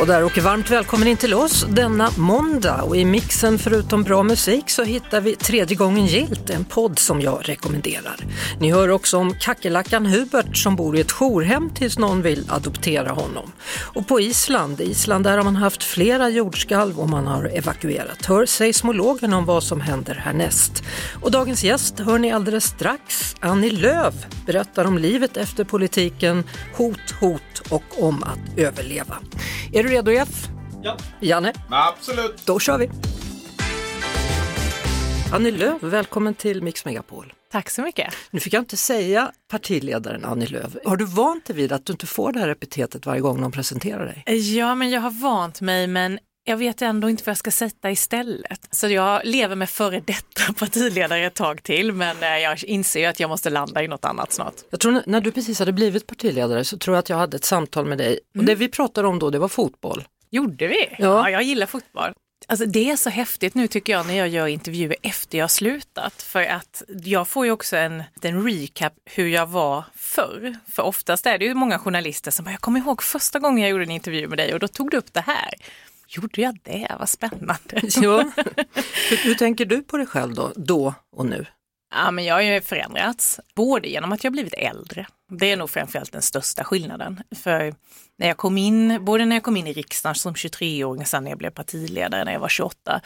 Och där och varmt välkommen in till oss denna måndag och i mixen förutom bra musik så hittar vi Tredje gången gilt, en podd som jag rekommenderar. Ni hör också om kackerlackan Hubert som bor i ett jourhem tills någon vill adoptera honom. Och på Island, Island där har man haft flera jordskalv och man har evakuerat. Hör seismologen om vad som händer härnäst. Och dagens gäst hör ni alldeles strax. Annie Lööf berättar om livet efter politiken, hot, hot och om att överleva. Är du redo Jeff? Ja. Janne? Absolut. Då kör vi! Annie Lööf, välkommen till Mix Megapol. Tack så mycket. Nu fick jag inte säga partiledaren Annie Lööf. Har du vant dig vid att du inte får det här epitetet varje gång någon presenterar dig? Ja, men jag har vant mig, men jag vet ändå inte vad jag ska sätta istället. Så jag lever med före detta partiledare ett tag till, men eh, jag inser att jag måste landa i något annat snart. Jag tror när du precis hade blivit partiledare så tror jag att jag hade ett samtal med dig och det vi pratade om då det var fotboll. Gjorde vi? Ja. Ja, jag gillar fotboll. Alltså det är så häftigt nu tycker jag när jag gör intervjuer efter jag har slutat. För att jag får ju också en, en recap hur jag var förr. För oftast är det ju många journalister som bara, jag kommer ihåg första gången jag gjorde en intervju med dig och då tog du upp det här. Gjorde jag det? Vad spännande. Ja. hur, hur tänker du på dig själv då, då och nu? Ja, men jag har ju förändrats, både genom att jag blivit äldre. Det är nog framförallt den största skillnaden. För när jag kom in, både när jag kom in i riksdagen som 23-åring och sen när jag blev partiledare när jag var 28,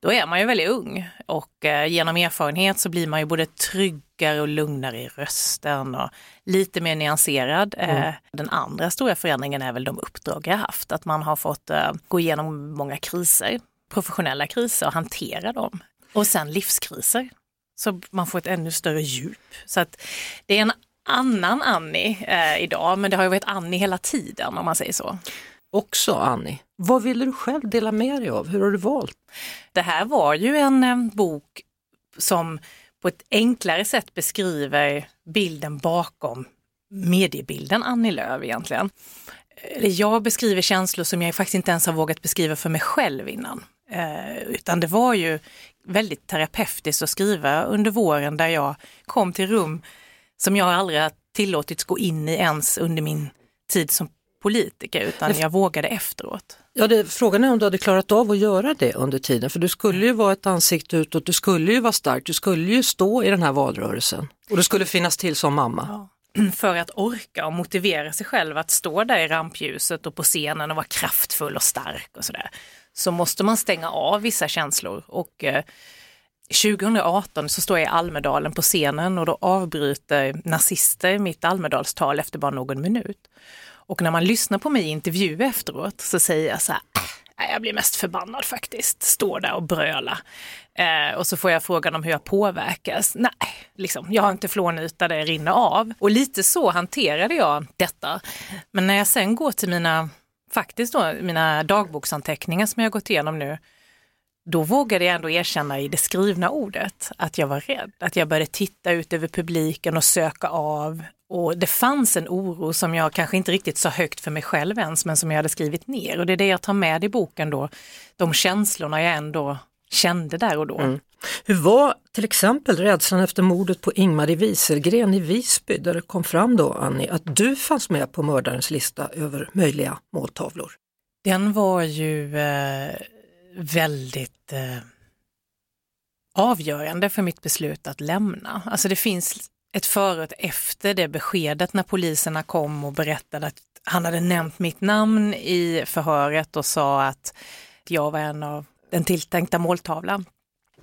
då är man ju väldigt ung och eh, genom erfarenhet så blir man ju både tryggare och lugnare i rösten och lite mer nyanserad. Eh, den andra stora förändringen är väl de uppdrag jag haft, att man har fått eh, gå igenom många kriser, professionella kriser och hantera dem. Och sen livskriser. Så man får ett ännu större djup. Så att det är en annan Annie eh, idag, men det har ju varit Annie hela tiden om man säger så. Också Annie, vad ville du själv dela med dig av? Hur har du valt? Det här var ju en en bok som på ett enklare sätt beskriver bilden bakom mediebilden Annie Lööf egentligen. Eh, eller jag beskriver känslor som jag faktiskt inte ens har vågat beskriva för mig själv innan. Eh, utan det var ju väldigt terapeutiskt att skriva under våren där jag kom till rum som jag aldrig har tillåtits gå in i ens under min tid som politiker utan jag vågade efteråt. Ja, det, frågan är om du hade klarat av att göra det under tiden, för du skulle ju vara ett ansikte utåt, du skulle ju vara stark, du skulle ju stå i den här valrörelsen och du skulle finnas till som mamma. För att orka och motivera sig själv att stå där i rampljuset och på scenen och vara kraftfull och stark och sådär, så måste man stänga av vissa känslor. Och eh, 2018 så står jag i Almedalen på scenen och då avbryter nazister mitt Almedalstal efter bara någon minut. Och när man lyssnar på mig i intervju efteråt så säger jag så här, ah, jag blir mest förbannad faktiskt, står där och bröla. Eh, och så får jag frågan om hur jag påverkas. Nej, liksom, jag har inte flånyta, det rinner av. Och lite så hanterade jag detta. Men när jag sen går till mina, faktiskt då, mina dagboksanteckningar som jag har gått igenom nu, då vågade jag ändå erkänna i det skrivna ordet att jag var rädd. Att jag började titta ut över publiken och söka av. Och det fanns en oro som jag kanske inte riktigt sa högt för mig själv ens, men som jag hade skrivit ner. Och det är det jag tar med i boken då, de känslorna jag ändå kände där och då. Hur var till exempel rädslan efter mordet på Ingmarie Wieselgren i Visby där det kom fram då Annie att du fanns med på mördarens lista över möjliga måltavlor? Den var ju eh, väldigt eh, avgörande för mitt beslut att lämna. Alltså det finns ett före och ett efter det beskedet när poliserna kom och berättade att han hade nämnt mitt namn i förhöret och sa att jag var en av den tilltänkta måltavlan.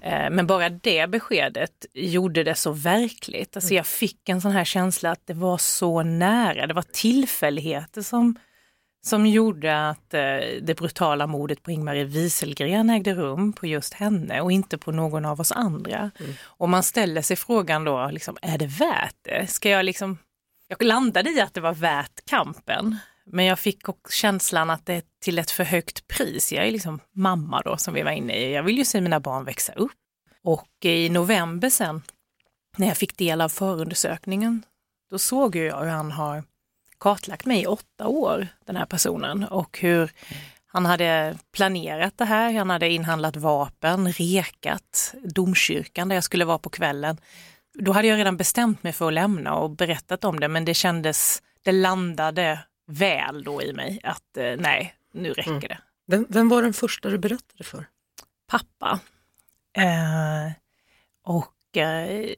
Eh, men bara det beskedet gjorde det så verkligt. Alltså jag fick en sån här känsla att det var så nära, det var tillfälligheter som, som gjorde att eh, det brutala mordet på Ingmarie Wieselgren ägde rum på just henne och inte på någon av oss andra. Och man ställer sig frågan då, liksom, är det värt det? Ska jag liksom... Jag landade i att det var värt kampen, men jag fick också känslan att det är till ett för högt pris. Jag är liksom mamma då som vi var inne i. Jag vill ju se mina barn växa upp. Och i november sen, när jag fick del av förundersökningen, då såg jag hur han har kartlagt mig i åtta år, den här personen, och hur Han hade planerat det här, han hade inhandlat vapen, rekat domkyrkan där jag skulle vara på kvällen. Då hade jag redan bestämt mig för att lämna och berättat om det men det kändes, det landade väl då i mig att eh, nej, nu räcker mm. det. Vem, vem, var den första du berättade för? Pappa. Eh, och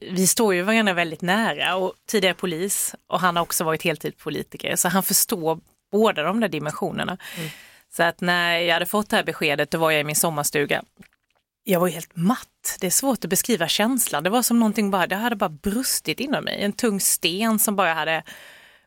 vi står ju varandra väldigt nära och tidigare polis och han har också varit heltidspolitiker så han förstår båda de där dimensionerna. Mm. Så att när jag hade fått det här beskedet då var jag i min sommarstuga. Jag var helt matt. Det är svårt att beskriva känslan. Det var som någonting bara, det hade bara brustit inom mig. En tung sten som bara hade,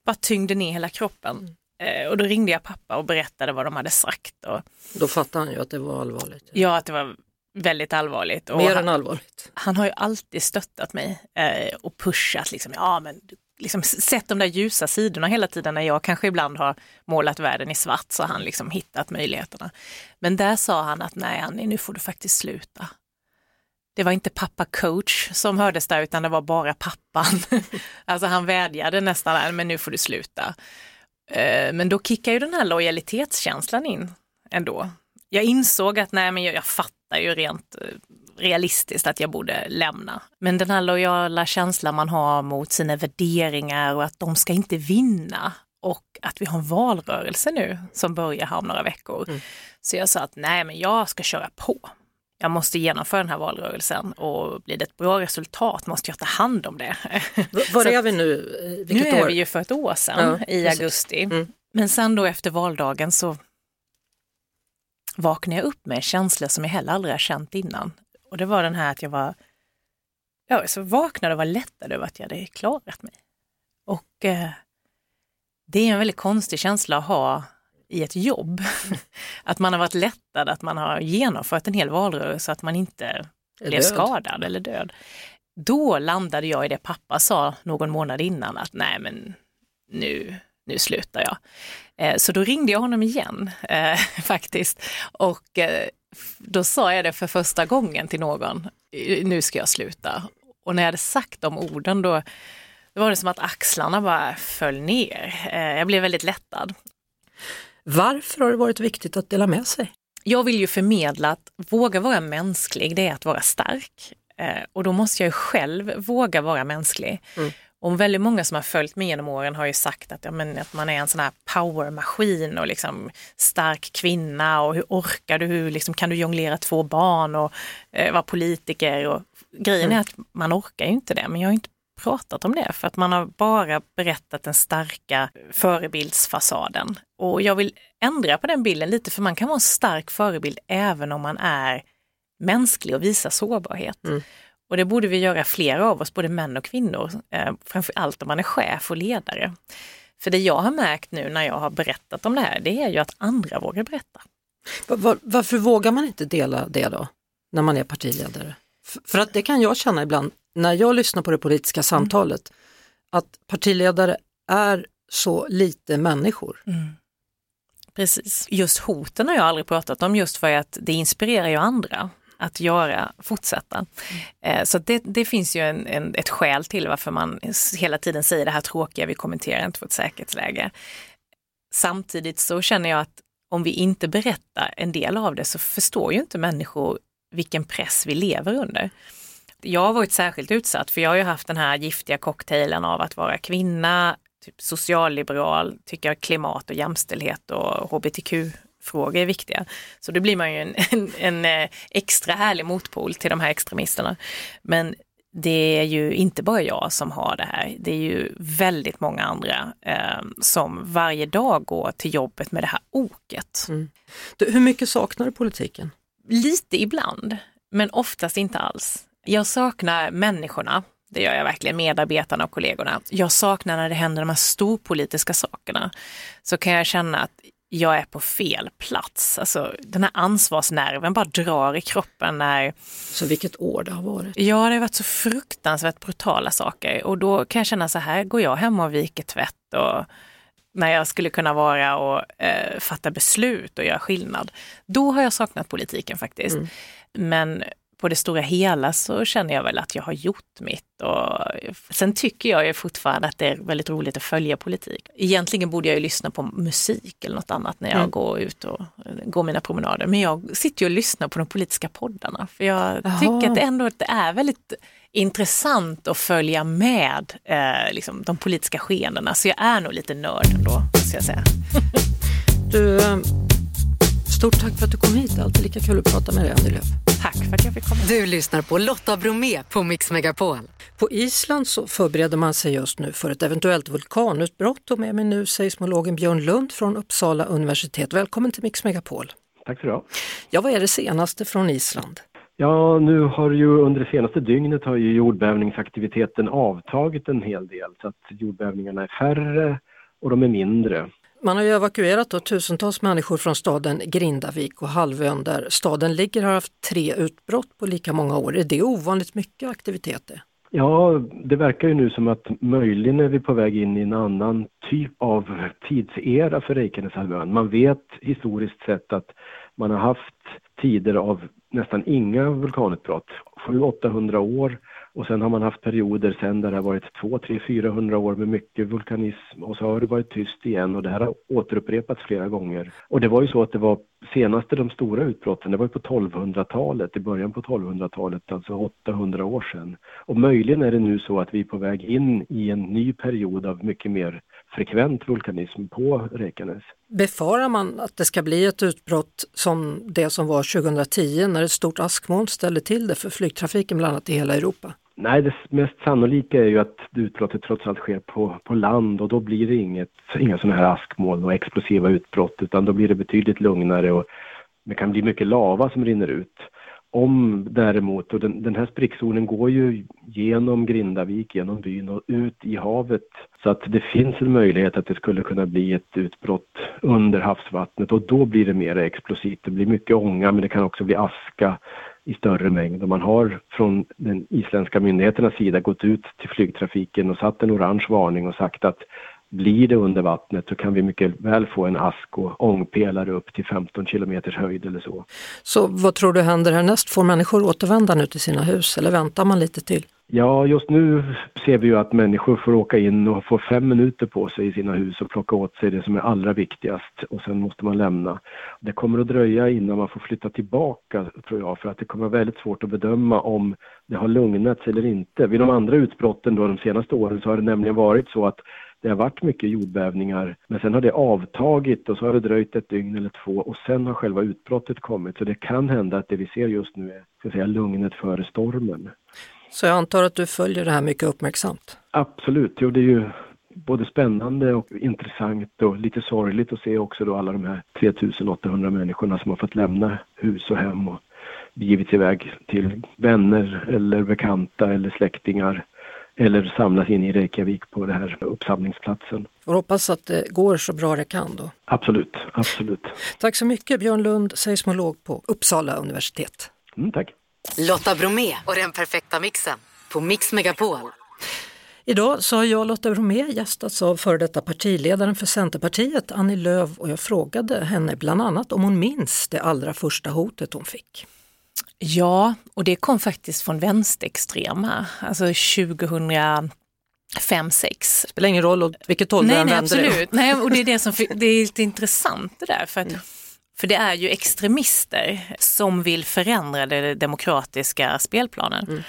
bara tyngde ner hela kroppen. Mm. Eh, och då ringde jag pappa och berättade vad de hade sagt. Och, då fattade han ju att det var allvarligt. Ja, att det var väldigt allvarligt. Och Mer han, än allvarligt. Han har ju alltid stöttat mig eh, och pushat, liksom, ja men liksom sett de där ljusa sidorna hela tiden när jag kanske ibland har målat världen i svart så har han liksom hittat möjligheterna. Men där sa han att nej Annie, nu får du faktiskt sluta. Det var inte pappa coach som hördes där utan det var bara pappan. alltså han vädjade nästan, men nu får du sluta. Eh, men då kickar ju den här lojalitetskänslan in ändå. Jag insåg att nej men jag, jag fattar ju rent eh, realistiskt att jag borde lämna. Men den här lojala känslan man har mot sina värderingar och att de ska inte vinna och att vi har en valrörelse nu som börjar här om några veckor. Mm. Så jag sa att nej men jag ska köra på. Jag måste genomföra den här valrörelsen och blir det ett bra resultat måste jag ta hand om det. Var är vi nu? Vilket nu är år? vi ju för ett år sedan ja, i augusti. Mm. Men sen då efter valdagen så vaknade jag upp med känslor som jag heller aldrig har känt innan. Och det var den här att jag var, ja, så vaknade och var lättad över att jag hade klarat mig. Och eh, det är en väldigt konstig känsla att ha i ett jobb. att man har varit lättad, att man har genomfört en hel valrörelse, att man inte blev skadad eller död. Då landade jag i det pappa sa någon månad innan att nej men nu, nu slutar jag. Eh, så då ringde jag honom igen eh, faktiskt och eh, då sa jag det för första gången till någon, nu ska jag sluta. Och när jag hade sagt de orden då, då var det som att axlarna bara föll ner. Jag blev väldigt lättad. Varför har det varit viktigt att dela med sig? Jag vill ju förmedla att våga vara mänsklig, det är att vara stark. Och då måste jag själv våga vara mänsklig. Mm. Och väldigt många som har följt mig genom åren har ju sagt att, ja, men, att man är en sån här powermaskin och liksom stark kvinna och hur orkar du, hur liksom, kan du jonglera två barn och eh, vara politiker? Och, grejen mm. är att man orkar ju inte det, men jag har inte pratat om det för att man har bara berättat den starka förebildsfasaden. Och jag vill ändra på den bilden lite för man kan vara en stark förebild även om man är mänsklig och visar sårbarhet. Mm. Och det borde vi göra fler av oss, både män och kvinnor, eh, framför allt om man är chef och ledare. För det jag har märkt nu när jag har berättat om det här, det är ju att andra vågar berätta. Var, varför vågar man inte dela det då, när man är partiledare? För, för att det kan jag känna ibland när jag lyssnar på det politiska samtalet, mm. att partiledare är så lite människor. Mm. Precis. Just hoten har jag aldrig pratat om just för att det inspirerar ju andra att göra, fortsätta. Mm. Så det, det, finns ju en, en, ett skäl till varför man hela tiden säger det här tråkiga, vi kommenterar inte vårt säkerhetsläge. Samtidigt så känner jag att om vi inte berättar en del av det så förstår ju inte människor vilken press vi lever under. Jag har varit särskilt utsatt för jag har ju haft den här giftiga cocktailen av att vara kvinna, typ socialliberal, tycker klimat och jämställdhet och hbtq frågor är viktiga. Så då blir man ju en, en, en, eh, extra härlig motpol till de här extremisterna. Men det är ju inte bara jag som har det här. Det är ju väldigt många andra eh, som varje dag går till jobbet med det här oket. Mm. Du, hur mycket saknar du politiken? Lite ibland, men oftast inte alls. Jag saknar människorna. Det gör jag verkligen, medarbetarna och kollegorna. Jag saknar när det händer de här storpolitiska sakerna. Så kan jag känna att jag är på fel plats. Alltså den här ansvarsnerven bara drar i kroppen när... Så vilket år det har varit? Ja, det har varit så fruktansvärt brutala saker och då kan jag känna så här, går jag hem och viker tvätt och när jag skulle kunna vara och eh, fatta beslut och göra skillnad. Då har jag saknat politiken faktiskt. Mm. Men på det stora hela så känner jag väl att jag har gjort mitt. Och sen tycker jag ju fortfarande att det är väldigt roligt att följa politik. Egentligen borde jag ju lyssna på musik eller något annat när jag mm. går ut och går mina promenader. Men jag sitter ju och lyssnar på de politiska poddarna. För jag Jaha. tycker att det ändå att det är väldigt intressant att följa med eh, liksom, de politiska skeendena. Så jag är nog lite nörd ändå, måste jag säga. du, eh, stort tack för att du kom hit. Alltid lika kul att prata med dig, Annie Lööf. Tack för att jag fick komma. Du lyssnar på Lotta Bromé på Mix Megapol. På Island så förbereder man sig just nu för ett eventuellt vulkanutbrott och med mig nu seismologen Björn Lund från Uppsala universitet. Välkommen till Mix Megapol. Tack så du. Ja, vad är det senaste från Island? Ja, nu har ju under det senaste dygnet har ju jordbävningsaktiviteten avtagit en hel del så att jordbävningarna är färre och de är mindre. Man har ju evakuerat då tusentals människor från staden Grindavik och halvön där staden ligger har haft tre utbrott på lika många år. Är det ovanligt mycket aktiviteter? Ja, det verkar ju nu som att möjligen är vi på väg in i en annan typ av tidsera för Reykjaneshalvön. Man vet historiskt sett att man har haft tider av nästan inga vulkanutbrott, 700-800 år och sen har man haft perioder sen där det har varit 2, 3, 400 år med mycket vulkanism och så har det varit tyst igen och det här har återupprepats flera gånger. Och det var ju så att det var senaste de stora utbrotten, det var ju på 1200-talet, i början på 1200-talet, alltså 800 år sedan. Och möjligen är det nu så att vi är på väg in i en ny period av mycket mer frekvent vulkanism på Reykjanes. Befarar man att det ska bli ett utbrott som det som var 2010 när ett stort askmoln ställde till det för flygtrafiken bland annat i hela Europa? Nej, det mest sannolika är ju att utbrottet trots allt sker på, på land och då blir det inget, inga sådana här askmoln och explosiva utbrott utan då blir det betydligt lugnare och det kan bli mycket lava som rinner ut. Om däremot, och den, den här sprickzonen går ju genom Grindavik, genom byn och ut i havet. Så att det finns en möjlighet att det skulle kunna bli ett utbrott under havsvattnet och då blir det mer explosivt. Det blir mycket ånga men det kan också bli aska i större mängd. Och man har från den isländska myndigheternas sida gått ut till flygtrafiken och satt en orange varning och sagt att blir det under vattnet så kan vi mycket väl få en ask och ångpelare upp till 15 kilometers höjd eller så. Så vad tror du händer härnäst? Får människor återvända nu till sina hus eller väntar man lite till? Ja, just nu ser vi ju att människor får åka in och får fem minuter på sig i sina hus och plocka åt sig det som är allra viktigast och sen måste man lämna. Det kommer att dröja innan man får flytta tillbaka tror jag för att det kommer vara väldigt svårt att bedöma om det har lugnats eller inte. Vid de andra utbrotten då de senaste åren så har det nämligen varit så att det har varit mycket jordbävningar men sen har det avtagit och så har det dröjt ett dygn eller två och sen har själva utbrottet kommit. Så det kan hända att det vi ser just nu är ska säga, lugnet före stormen. Så jag antar att du följer det här mycket uppmärksamt? Absolut, jo, det är ju både spännande och intressant och lite sorgligt att se också då alla de här 3800 människorna som har fått lämna hus och hem och begivits iväg till vänner eller bekanta eller släktingar eller samlas in i Reykjavik på den här uppsamlingsplatsen. Får hoppas att det går så bra det kan då. Absolut, absolut. Tack så mycket Björn Lund, seismolog på Uppsala universitet. Mm, tack. Lotta Bromé och den perfekta mixen på Mix Megapol. Idag så har jag, Lotta Bromé, gästats av före detta partiledaren för Centerpartiet, Annie Lööf, och jag frågade henne bland annat om hon minns det allra första hotet hon fick. Ja, och det kom faktiskt från vänsterextrema, alltså 2005 6 Spelar ingen roll åt vilket håll nej, du nej, vänder absolut. Nej, och det är det som det är lite intressant det där. För, att, mm. för det är ju extremister som vill förändra den demokratiska spelplanen. Mm.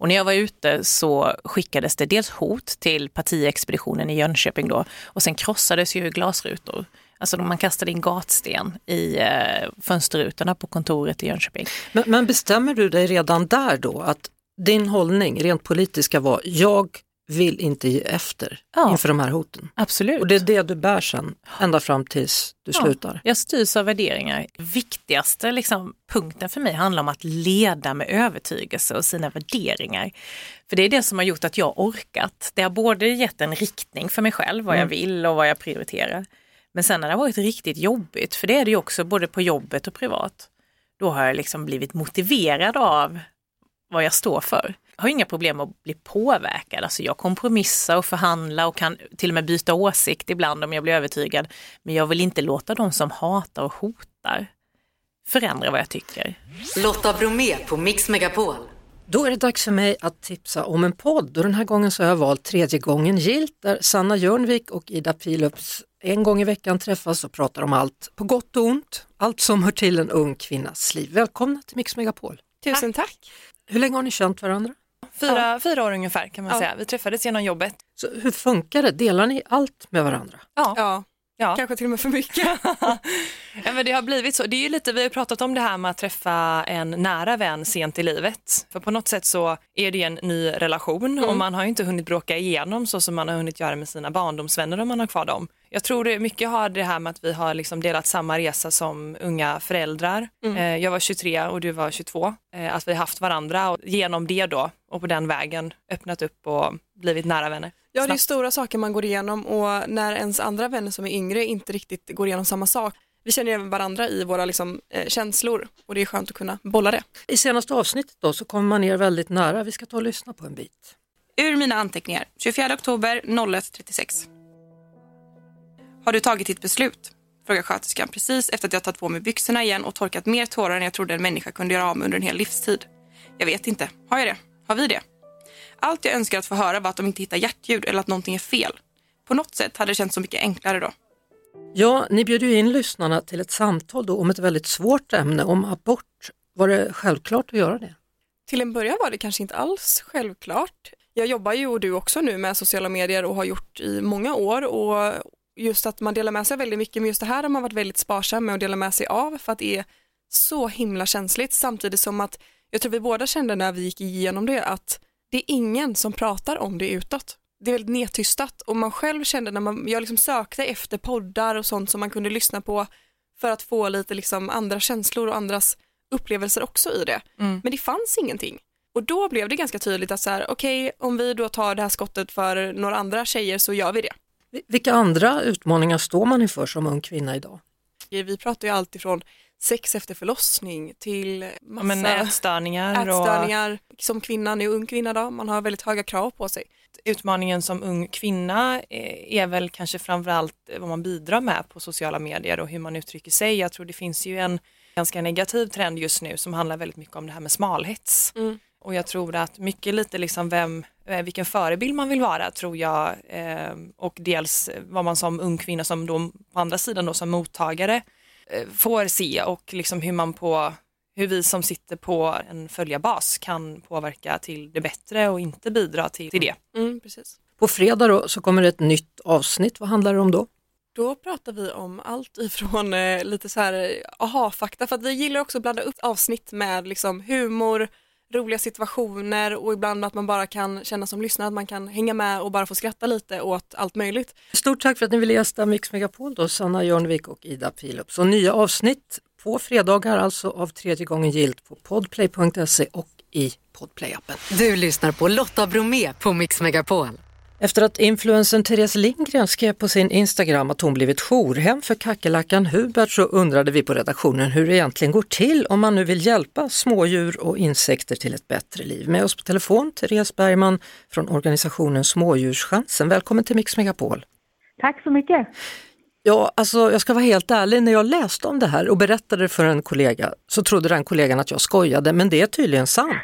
Och när jag var ute så skickades det dels hot till partiexpeditionen i Jönköping då och sen krossades ju glasrutor. Alltså man kastade in gatsten i eh, fönsterrutorna på kontoret i Jönköping. Men, men bestämmer du dig redan där då att din hållning rent politisk ska vara jag vill inte ge efter ja, inför de här hoten. Absolut. Och det är det du bär sen, ända fram tills du ja, slutar. Jag styrs av värderingar. Viktigaste liksom, punkten för mig handlar om att leda med övertygelse och sina värderingar. För det är det som har gjort att jag orkat. Det har både gett en riktning för mig själv, vad jag mm. vill och vad jag prioriterar. Men sen har det varit riktigt jobbigt, för det är det ju också både på jobbet och privat. Då har jag liksom blivit motiverad av vad jag står för. Jag har inga problem att bli påverkad, alltså jag kompromissar och förhandlar och kan till och med byta åsikt ibland om jag blir övertygad. Men jag vill inte låta de som hatar och hotar förändra vad jag tycker. Lotta Bromé på Mix Megapol. Då är det dags för mig att tipsa om en podd och den här gången så har jag valt tredje gången gilt där Sanna Jörnvik och Ida Pilups en gång i veckan träffas och pratar om allt, på gott och ont, allt som hör till en ung kvinnas liv. Välkomna till Mix Megapol. Tusen tack. Hur länge har ni känt varandra? Fyra, ja. fyra år ungefär kan man ja. säga. Vi träffades genom jobbet. Så hur funkar det? Delar ni allt med varandra? Ja. ja. Ja. Kanske till och med för mycket. ja, men det har blivit så. Det är lite, vi har pratat om det här med att träffa en nära vän sent i livet. För på något sätt så är det en ny relation mm. och man har inte hunnit bråka igenom så som man har hunnit göra med sina barndomsvänner om man har kvar dem. Jag tror det mycket har det här med att vi har liksom delat samma resa som unga föräldrar. Mm. Eh, jag var 23 och du var 22. Eh, att vi har haft varandra och genom det då och på den vägen öppnat upp och blivit nära vänner. Ja, det är stora saker man går igenom och när ens andra vänner som är yngre inte riktigt går igenom samma sak. Vi känner även varandra i våra liksom, eh, känslor och det är skönt att kunna bolla det. I senaste avsnittet då så kommer man ner väldigt nära. Vi ska ta och lyssna på en bit. Ur mina anteckningar, 24 oktober 01.36. Har du tagit ditt beslut? Frågar sköterskan precis efter att jag tagit på mig byxorna igen och torkat mer tårar än jag trodde en människa kunde göra av med under en hel livstid. Jag vet inte. Har jag det? Har vi det? Allt jag önskar att få höra var att de inte hittar hjärtljud eller att någonting är fel. På något sätt hade det känts så mycket enklare då. Ja, ni bjöd ju in lyssnarna till ett samtal då om ett väldigt svårt ämne, om abort. Var det självklart att göra det? Till en början var det kanske inte alls självklart. Jag jobbar ju och du också nu med sociala medier och har gjort i många år och just att man delar med sig väldigt mycket, men just det här har man varit väldigt sparsam med att dela med sig av för att det är så himla känsligt samtidigt som att jag tror vi båda kände när vi gick igenom det att det är ingen som pratar om det utåt. Det är väldigt nedtystat och man själv kände när man, jag liksom sökte efter poddar och sånt som man kunde lyssna på för att få lite liksom andra känslor och andras upplevelser också i det. Mm. Men det fanns ingenting. Och då blev det ganska tydligt att så här, okej, okay, om vi då tar det här skottet för några andra tjejer så gör vi det. Vilka andra utmaningar står man inför som ung kvinna idag? Vi pratar ju alltifrån sex efter förlossning till massa men ätstörningar. ätstörningar. Och... Som kvinna, nu ung kvinna då, man har väldigt höga krav på sig. Utmaningen som ung kvinna eh, är väl kanske framförallt vad man bidrar med på sociala medier och hur man uttrycker sig. Jag tror det finns ju en ganska negativ trend just nu som handlar väldigt mycket om det här med smalhets. Mm. Och jag tror att mycket lite liksom vem, vilken förebild man vill vara tror jag eh, och dels vad man som ung kvinna som då på andra sidan då som mottagare Eh, får se och liksom hur man på hur vi som sitter på en följarbas kan påverka till det bättre och inte bidra till, till det. Mm, precis. På fredag då så kommer det ett nytt avsnitt, vad handlar det om då? Då pratar vi om allt ifrån eh, lite så här eh, aha-fakta för att vi gillar också att blanda upp avsnitt med liksom humor, roliga situationer och ibland att man bara kan känna som lyssnare att man kan hänga med och bara få skratta lite åt allt möjligt. Stort tack för att ni ville gästa Mix Megapol då, Sanna Jörnvik och Ida Philips. Och nya avsnitt på fredagar alltså av tredje gången gilt på podplay.se och i Podplay-appen. Du lyssnar på Lotta Bromé på Mix Megapol. Efter att influensen Therese Lindgren skrev på sin Instagram att hon blivit jourhem för kackerlackan Hubert så undrade vi på redaktionen hur det egentligen går till om man nu vill hjälpa smådjur och insekter till ett bättre liv. Med oss på telefon Therese Bergman från organisationen Smådjurschansen. Välkommen till Mix Megapol. Tack så mycket. Ja, alltså jag ska vara helt ärlig, när jag läste om det här och berättade för en kollega så trodde den kollegan att jag skojade, men det är tydligen sant.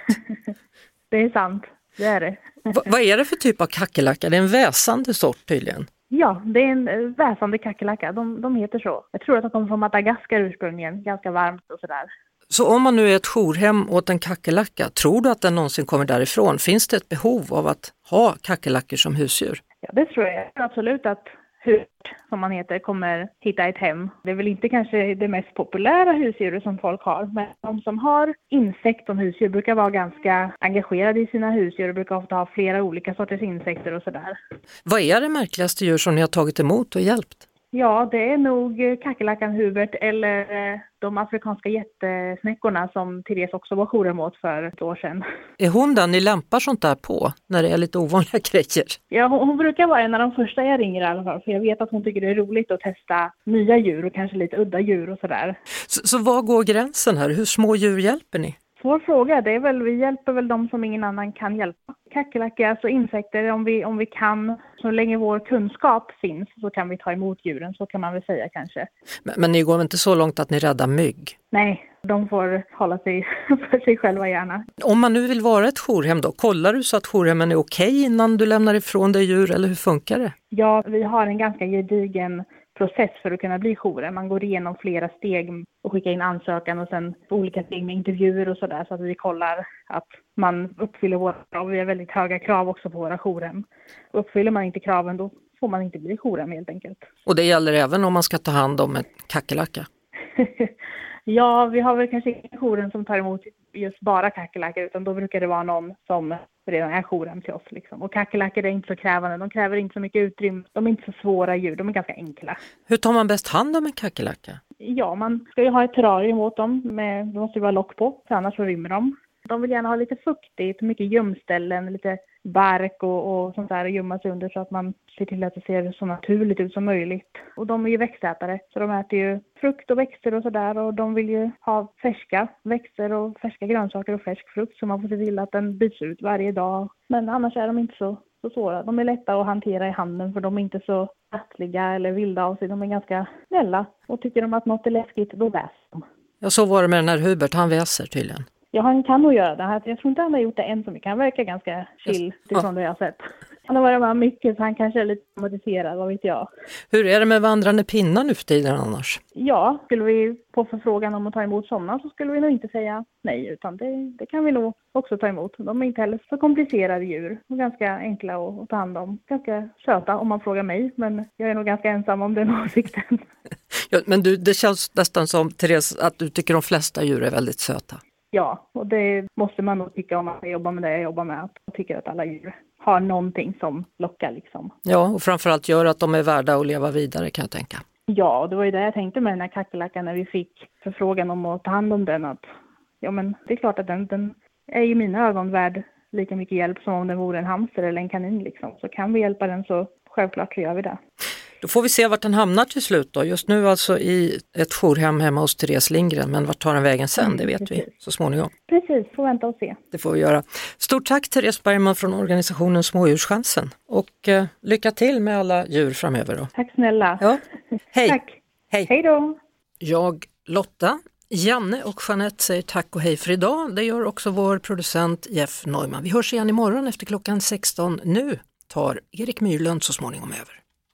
det är sant, det är det vad är det för typ av kackerlacka? Det är en väsande sort tydligen. Ja, det är en eh, väsande kackerlacka. De, de heter så. Jag tror att de kommer från Madagaskar ursprungligen, ganska varmt och sådär. Så om man nu är ett jourhem åt en kackerlacka, tror du att den någonsin kommer därifrån? Finns det ett behov av att ha kackerlackor som husdjur? Ja, det tror jag. Absolut att hurt, som man heter, kommer hitta ett hem. Det är väl inte kanske det mest populära husdjuret som folk har, men de som har insekt som husdjur brukar vara ganska engagerade i sina husdjur och brukar ofta ha flera olika sorters insekter och sådär. Vad är det märkligaste djur som ni har tagit emot och hjälpt? Ja, det är nog kackerlackan Hubert eller eh, de afrikanska jättesnäckorna som Therese också var jouren åt för ett år sedan. Är hon den ni lämpar sånt där på, när det är lite ovanliga grejer? Ja, hon, hon, brukar vara en av de första jag ringer i alla fall, för jag vet att hon tycker det är roligt att testa nya djur och kanske lite udda djur och sådär. Så, så var går gränsen här? Hur små djur hjälper ni? Svår fråga. Det är väl, vi hjälper väl de som ingen annan kan hjälpa. Kackerlackor, alltså insekter, om vi, om vi kan, så länge vår kunskap finns så kan vi ta emot djuren, så kan man väl säga kanske. Men, men ni går inte så långt att ni räddar mygg? Nej, de får hålla sig för sig själva gärna. Om man nu vill vara ett jourhem då, kollar du så att jourhemmen är okej innan du lämnar ifrån dig djur eller hur funkar det? Ja, vi har en ganska gedigen process för att kunna bli jourhem. Man går igenom flera steg och skickar in ansökan och sen olika steg med intervjuer och sådär så att vi kollar att man uppfyller våra krav. Vi har väldigt höga krav också på våra jourhem. Uppfyller man inte kraven då får man inte bli jourhem helt enkelt. Och det gäller även om man ska ta hand om en kackerlacka? ja, vi har väl kanske inte jouren som tar emot just bara kackerlackor utan då brukar det vara någon som redan är jouren till oss. Liksom. Och kackerlackor är inte så krävande, de kräver inte så mycket utrymme, de är inte så svåra djur, de är ganska enkla. Hur tar man bäst hand om en kackerlacka? Ja, man ska ju ha ett terrarium åt dem, med, det måste ju vara lock på, för annars så rymmer de. De vill gärna ha lite fuktigt, mycket gömställen, lite bark och, och sånt där att gömma sig under så att man ser till att det ser så naturligt ut som möjligt. Och de är ju växtätare, så de äter ju frukt och växter och sådär och de vill ju ha färska växter och färska grönsaker och färsk frukt så man får se till att den byts ut varje dag. Men annars är de inte så, så svåra. De är lätta att hantera i handen för de är inte så rattliga eller vilda av sig. De är ganska snälla och tycker de att något är läskigt, då väser de. Ja, så var det med den här Hubert, han väser tydligen. Ja, han kan nog göra det. Jag tror inte han har gjort det än så mycket. Han verkar ganska chill utifrån ja. det jag har sett. Han har varit med mycket så han kanske är lite traumatiserad, vad vet jag. Hur är det med vandrande pinnar nu för tiden annars? Ja, skulle vi på förfrågan om att ta emot sådana så skulle vi nog inte säga nej utan det, det kan vi nog också ta emot. De är inte heller så komplicerade djur och ganska enkla att, att ta hand om. Ganska söta om man frågar mig men jag är nog ganska ensam om den åsikten. ja, men du, det känns nästan som Therese att du tycker de flesta djur är väldigt söta. Ja, och det måste man nog tycka om man ska jobba med det jag jobbar med. Jag tycker att alla djur har någonting som lockar liksom. Ja, och framförallt gör att de är värda att leva vidare kan jag tänka. Ja, det var ju det jag tänkte med den här kackerlackan när vi fick förfrågan om att ta hand om den. Att, ja, men det är klart att den, den är i mina ögon värd lika mycket hjälp som om den vore en hamster eller en kanin liksom. Så kan vi hjälpa den så självklart så gör vi det. Då får vi se vart den hamnar till slut då. Just nu alltså i ett jourhem hemma hos Therese Lindgren, men vart tar den vägen sen? Det vet Precis. vi så småningom. Precis, får vänta och se. Det får vi göra. Stort tack Therese Bergman från organisationen Smådjurschansen och eh, lycka till med alla djur framöver. Då. Tack snälla. Ja. Hej. Tack. Hej. Hej då. Jag, Lotta, Janne och Jeanette säger tack och hej för idag. Det gör också vår producent Jeff Neumann. Vi hörs igen imorgon efter klockan 16. Nu tar Erik Myrlund så småningom över.